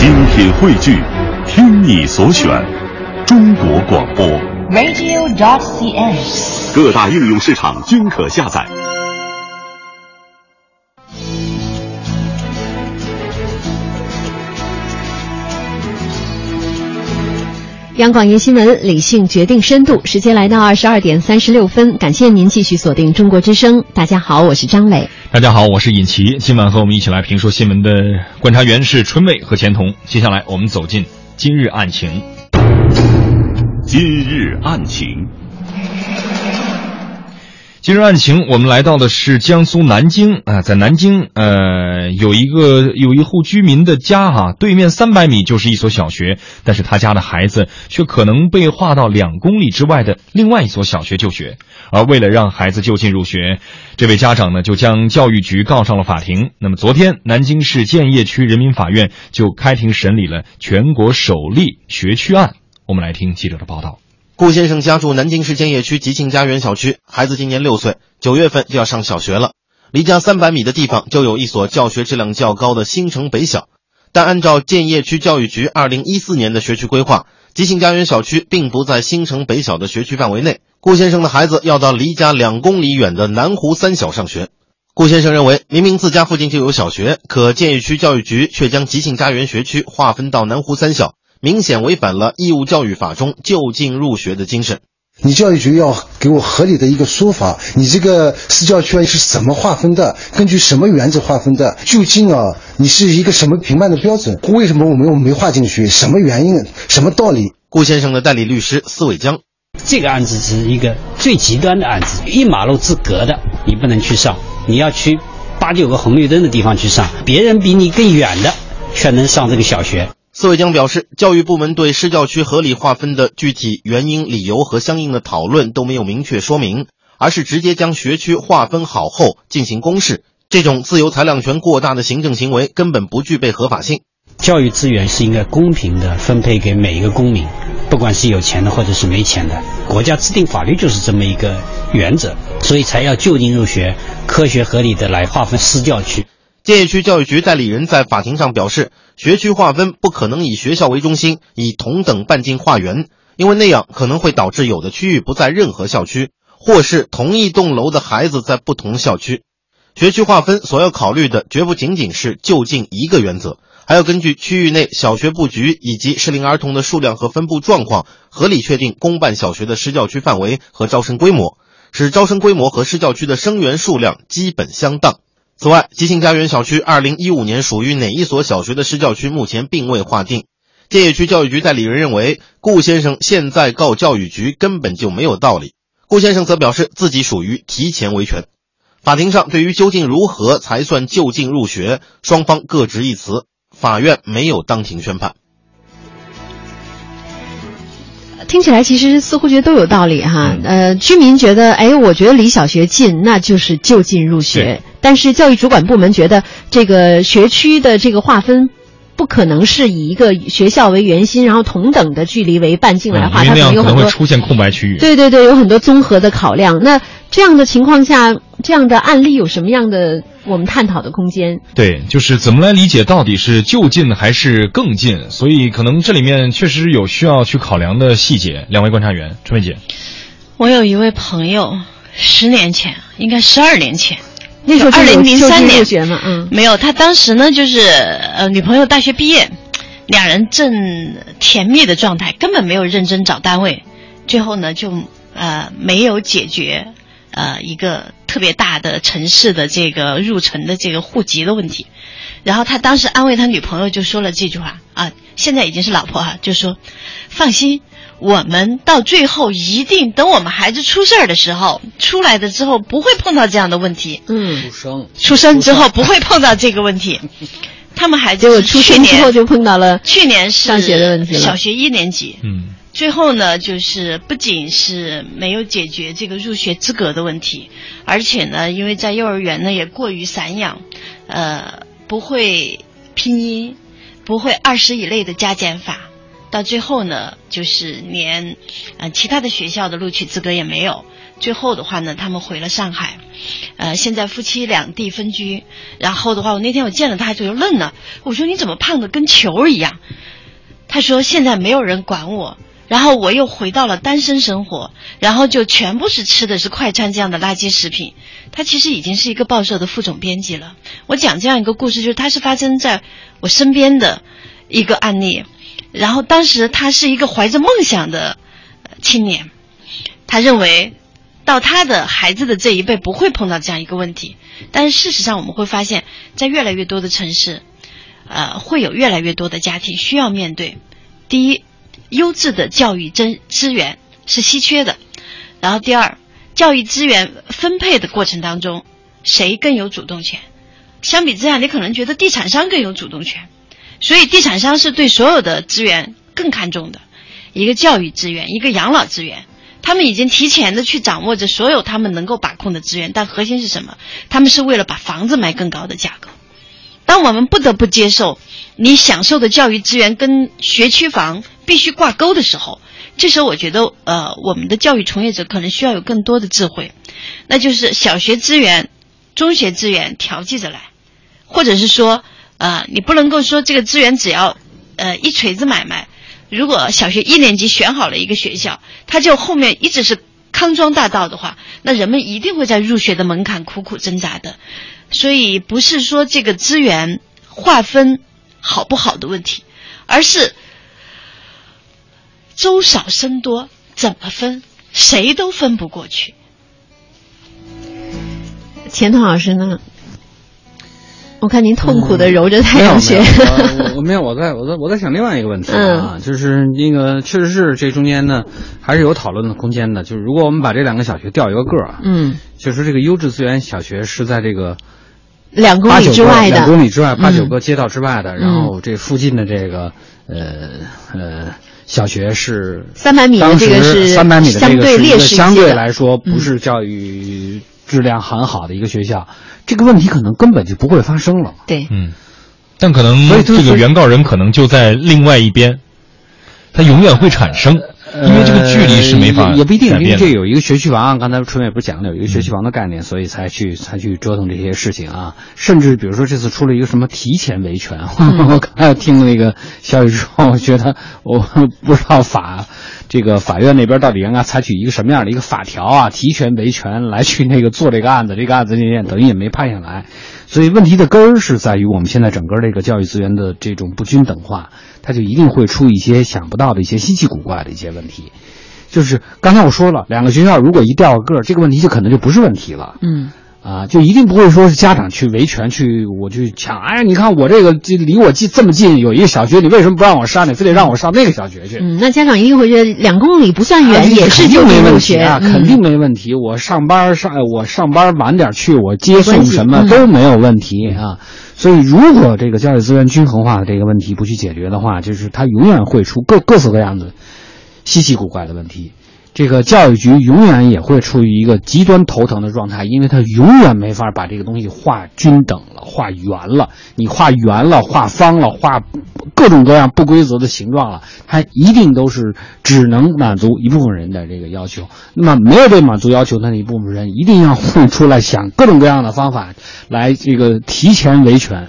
精品汇聚，听你所选，中国广播。radio.cn。各大应用市场均可下载。央广夜新闻，理性决定深度。时间来到二十二点三十六分，感谢您继续锁定中国之声。大家好，我是张磊。大家好，我是尹奇。今晚和我们一起来评说新闻的观察员是春妹和钱彤。接下来我们走进今日案情。今日案情，今日案情，我们来到的是江苏南京啊，在南京呃有一个有一户居民的家哈、对面三百米就是一所小学，但是他家的孩子却可能被划到两公里之外的另外一所小学就学。而为了让孩子就近入学，这位家长呢就将教育局告上了法庭。那么昨天，南京市建邺区人民法院就开庭审理了全国首例学区案。我们来听记者的报道。顾先生家住南京市建邺区吉庆家园小区，孩子今年六岁，九月份就要上小学了。离家三百米的地方就有一所教学质量较高的新城北小，但按照建邺区教育局二零一四年的学区规划，吉庆家园小区并不在新城北小的学区范围内。顾先生的孩子要到离家两公里远的南湖三小上学。顾先生认为，明明自家附近就有小学，可建邺区教育局却将吉庆家园学区划分到南湖三小。明显违反了义务教育法中就近入学的精神。你教育局要给我合理的一个说法，你这个私教区是怎么划分的？根据什么原则划分的？究竟啊，你是一个什么评判的标准？为什么我们又没划进去？什么原因？什么道理？顾先生的代理律师司伟江，这个案子是一个最极端的案子，一马路之隔的你不能去上，你要去八九个红绿灯的地方去上，别人比你更远的却能上这个小学。司伟江表示，教育部门对市教区合理划分的具体原因、理由和相应的讨论都没有明确说明，而是直接将学区划分好后进行公示。这种自由裁量权过大的行政行为根本不具备合法性。教育资源是应该公平的分配给每一个公民，不管是有钱的或者是没钱的。国家制定法律就是这么一个原则，所以才要就近入学，科学合理的来划分市教区。建邺区教育局代理人在法庭上表示，学区划分不可能以学校为中心，以同等半径划圆，因为那样可能会导致有的区域不在任何校区，或是同一栋楼的孩子在不同校区。学区划分所要考虑的绝不仅仅是就近一个原则，还要根据区域内小学布局以及适龄儿童的数量和分布状况，合理确定公办小学的施教区范围和招生规模，使招生规模和施教区的生源数量基本相当。此外，吉庆家园小区二零一五年属于哪一所小学的市教区目前并未划定。建邺区教育局代理人认为，顾先生现在告教育局根本就没有道理。顾先生则表示自己属于提前维权。法庭上对于究竟如何才算就近入学，双方各执一词，法院没有当庭宣判。听起来其实似乎觉得都有道理哈。呃，居民觉得，哎，我觉得离小学近，那就是就近入学。但是教育主管部门觉得，这个学区的这个划分。不可能是以一个学校为圆心，然后同等的距离为半径来划，嗯、它可能有很多会出现空白区域。对对对，有很多综合的考量。那这样的情况下，这样的案例有什么样的我们探讨的空间？对，就是怎么来理解到底是就近还是更近？所以可能这里面确实有需要去考量的细节。两位观察员，春梅姐，我有一位朋友，十年前，应该十二年前。那时候二零零三年学嘛，嗯，没有，他当时呢就是呃女朋友大学毕业，两人正甜蜜的状态，根本没有认真找单位，最后呢就呃没有解决呃一个特别大的城市的这个入城的这个户籍的问题，然后他当时安慰他女朋友就说了这句话啊，现在已经是老婆哈、啊，就说放心。我们到最后一定等我们孩子出事儿的时候，出来的之后不会碰到这样的问题。嗯，出生出生之后不会碰到这个问题。他们孩子结果出生之后就碰到了去年是上学的问题了，小学一年级。嗯，最后呢，就是不仅是没有解决这个入学资格的问题，而且呢，因为在幼儿园呢也过于散养，呃，不会拼音，不会二十以内的加减法。到最后呢，就是连呃其他的学校的录取资格也没有。最后的话呢，他们回了上海，呃，现在夫妻两地分居。然后的话，我那天我见了他，就愣了。我说你怎么胖的跟球一样？他说现在没有人管我，然后我又回到了单身生活，然后就全部是吃的是快餐这样的垃圾食品。他其实已经是一个报社的副总编辑了。我讲这样一个故事，就是他是发生在我身边的一个案例。然后当时他是一个怀着梦想的青年，他认为。到他的孩子的这一辈不会碰到这样一个问题，但是事实上我们会发现，在越来越多的城市，呃，会有越来越多的家庭需要面对。第一，优质的教育资资源是稀缺的；然后第二，教育资源分配的过程当中，谁更有主动权？相比之下，你可能觉得地产商更有主动权，所以地产商是对所有的资源更看重的，一个教育资源，一个养老资源。他们已经提前的去掌握着所有他们能够把控的资源，但核心是什么？他们是为了把房子卖更高的价格。当我们不得不接受你享受的教育资源跟学区房 必须挂钩的时候，这时候我觉得，呃，我们的教育从业者可能需要有更多的智慧，那就是小学资源、中学资源调剂着来，或者是说，呃，你不能够说这个资源只要，呃，一锤子买卖。如果小学一年级选好了一个学校，他就后面一直是康庄大道的话，那人们一定会在入学的门槛苦苦挣扎的。所以不是说这个资源划分好不好的问题，而是粥少生多怎么分，谁都分不过去。钱彤老师呢？我看您痛苦的揉着太阳穴。我我没有，我在我在我在想另外一个问题啊，就是那个确实是这中间呢还是有讨论的空间的。就是如果我们把这两个小学调一个个儿啊，嗯，就是这个优质资源小学是在这个两公里之外的两公里之外八九个街道之外的，然后这附近的这个呃呃小学是三百米的这个是三百米的这个是相对来说不是教育质量很好的一个学校。这个问题可能根本就不会发生了。对，嗯，但可能这个原告人可能就在另外一边，他永远会产生，因为这个距离是没法也不一定，因为这有一个学区房，刚才春伟不是讲了有一个学区房的概念，所以才去才去折腾这些事情啊。甚至比如说这次出了一个什么提前维权，我刚才听那个消息之后，我觉得我不知道法。这个法院那边到底应该采取一个什么样的一个法条啊？提权维权来去那个做这个案子，这个案子也等于也没判下来，所以问题的根儿是在于我们现在整个这个教育资源的这种不均等化，它就一定会出一些想不到的一些稀奇古怪的一些问题。就是刚才我说了，两个学校如果一调个儿，这个问题就可能就不是问题了。嗯。啊，就一定不会说是家长去维权去，我去抢。哎，你看我这个这离我近这么近，有一个小学，你为什么不让我上？你非得让我上那个小学去？嗯，那家长一定会觉得两公里不算远，也是就没问题啊，肯定没问题。我上班上，我上班晚点去，我接送什么都没有问题啊。所以，如果这个教育资源均衡化的这个问题不去解决的话，就是它永远会出各各色各样的稀奇古怪的问题。这个教育局永远也会处于一个极端头疼的状态，因为他永远没法把这个东西画均等了、画圆了。你画圆了、画方了、画各种各样不规则的形状了，它一定都是只能满足一部分人的这个要求。那么没有被满足要求的那一部分人，一定要会出来想各种各样的方法来这个提前维权，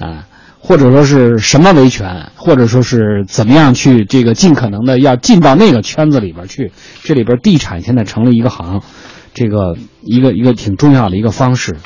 啊。或者说是什么维权，或者说是怎么样去这个尽可能的要进到那个圈子里边去，这里边地产现在成了一个行，这个一个一个挺重要的一个方式。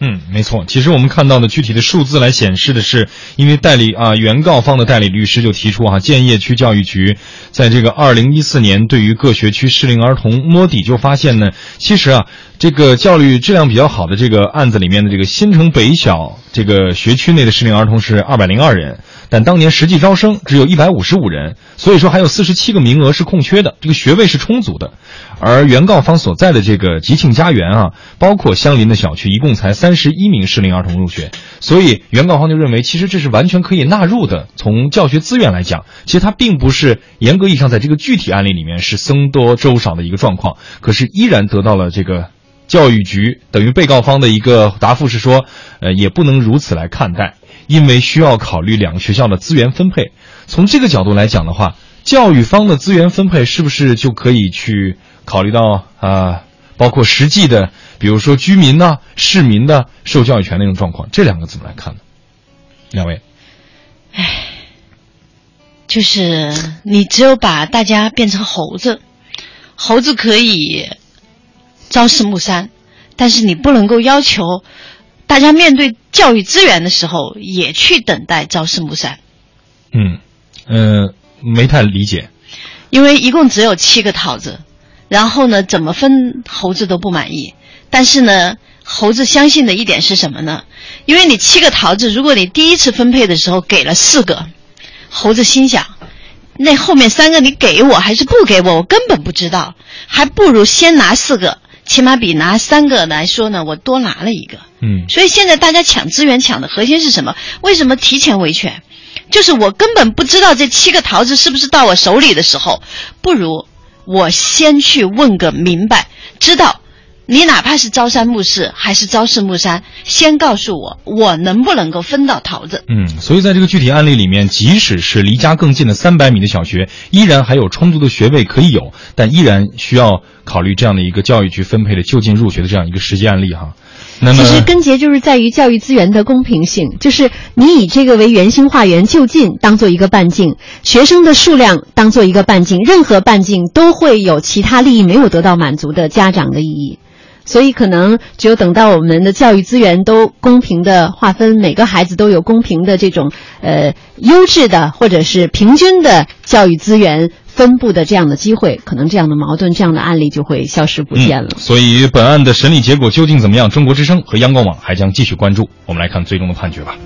嗯，没错。其实我们看到的具体的数字来显示的是，因为代理啊，原告方的代理律师就提出啊，建邺区教育局在这个二零一四年对于各学区适龄儿童摸底，就发现呢，其实啊，这个教育质量比较好的这个案子里面的这个新城北小这个学区内的适龄儿童是二百零二人。但当年实际招生只有一百五十五人，所以说还有四十七个名额是空缺的，这个学位是充足的。而原告方所在的这个吉庆家园啊，包括相邻的小区，一共才三十一名适龄儿童入学，所以原告方就认为，其实这是完全可以纳入的。从教学资源来讲，其实它并不是严格意义上在这个具体案例里面是僧多粥少的一个状况，可是依然得到了这个教育局等于被告方的一个答复是说，呃，也不能如此来看待。因为需要考虑两个学校的资源分配，从这个角度来讲的话，教育方的资源分配是不是就可以去考虑到啊、包括实际的，比如说居民呐、市民的受教育权那种状况，这两个怎么来看呢？两位，唉就是你只有把大家变成猴子，猴子可以朝四暮三，但是你不能够要求大家面对教育资源的时候也去等待朝四暮三，嗯，呃，没太理解。因为一共只有七个桃子，然后呢，怎么分猴子都不满意。但是呢，猴子相信的一点是什么呢？因为你七个桃子，如果你第一次分配的时候给了四个，猴子心想，那后面三个你给我还是不给我，我根本不知道，还不如先拿四个，起码比拿三个来说呢，我多拿了一个。嗯所以现在大家抢资源抢的核心是什么？为什么提前维权？就是我根本不知道这七个桃子是不是到我手里的时候，不如我先去问个明白，知道你哪怕是朝三暮四还是朝四暮三，先告诉我我能不能够分到桃子。嗯，所以在这个具体案例里面，即使是离家更近的三百米的小学，依然还有充足的学位可以有，但依然需要考虑这样的一个教育局分配的就近入学的这样一个实际案例哈。那么其，实根结就是在于教育资源的公平性，就是你以这个为圆心化圆就近当做一个半径，学生的数量当做一个半径，任何半径都会有其他利益没有得到满足的家长的意义。所以，可能只有等到我们的教育资源都公平的划分，每个孩子都有公平的这种呃优质的或者是平均的教育资源分布的这样的机会，可能这样的矛盾、这样的案例就会消失不见了。所以本案的审理结果究竟怎么样？中国之声和央广网还将继续关注。我们来看最终的判决吧。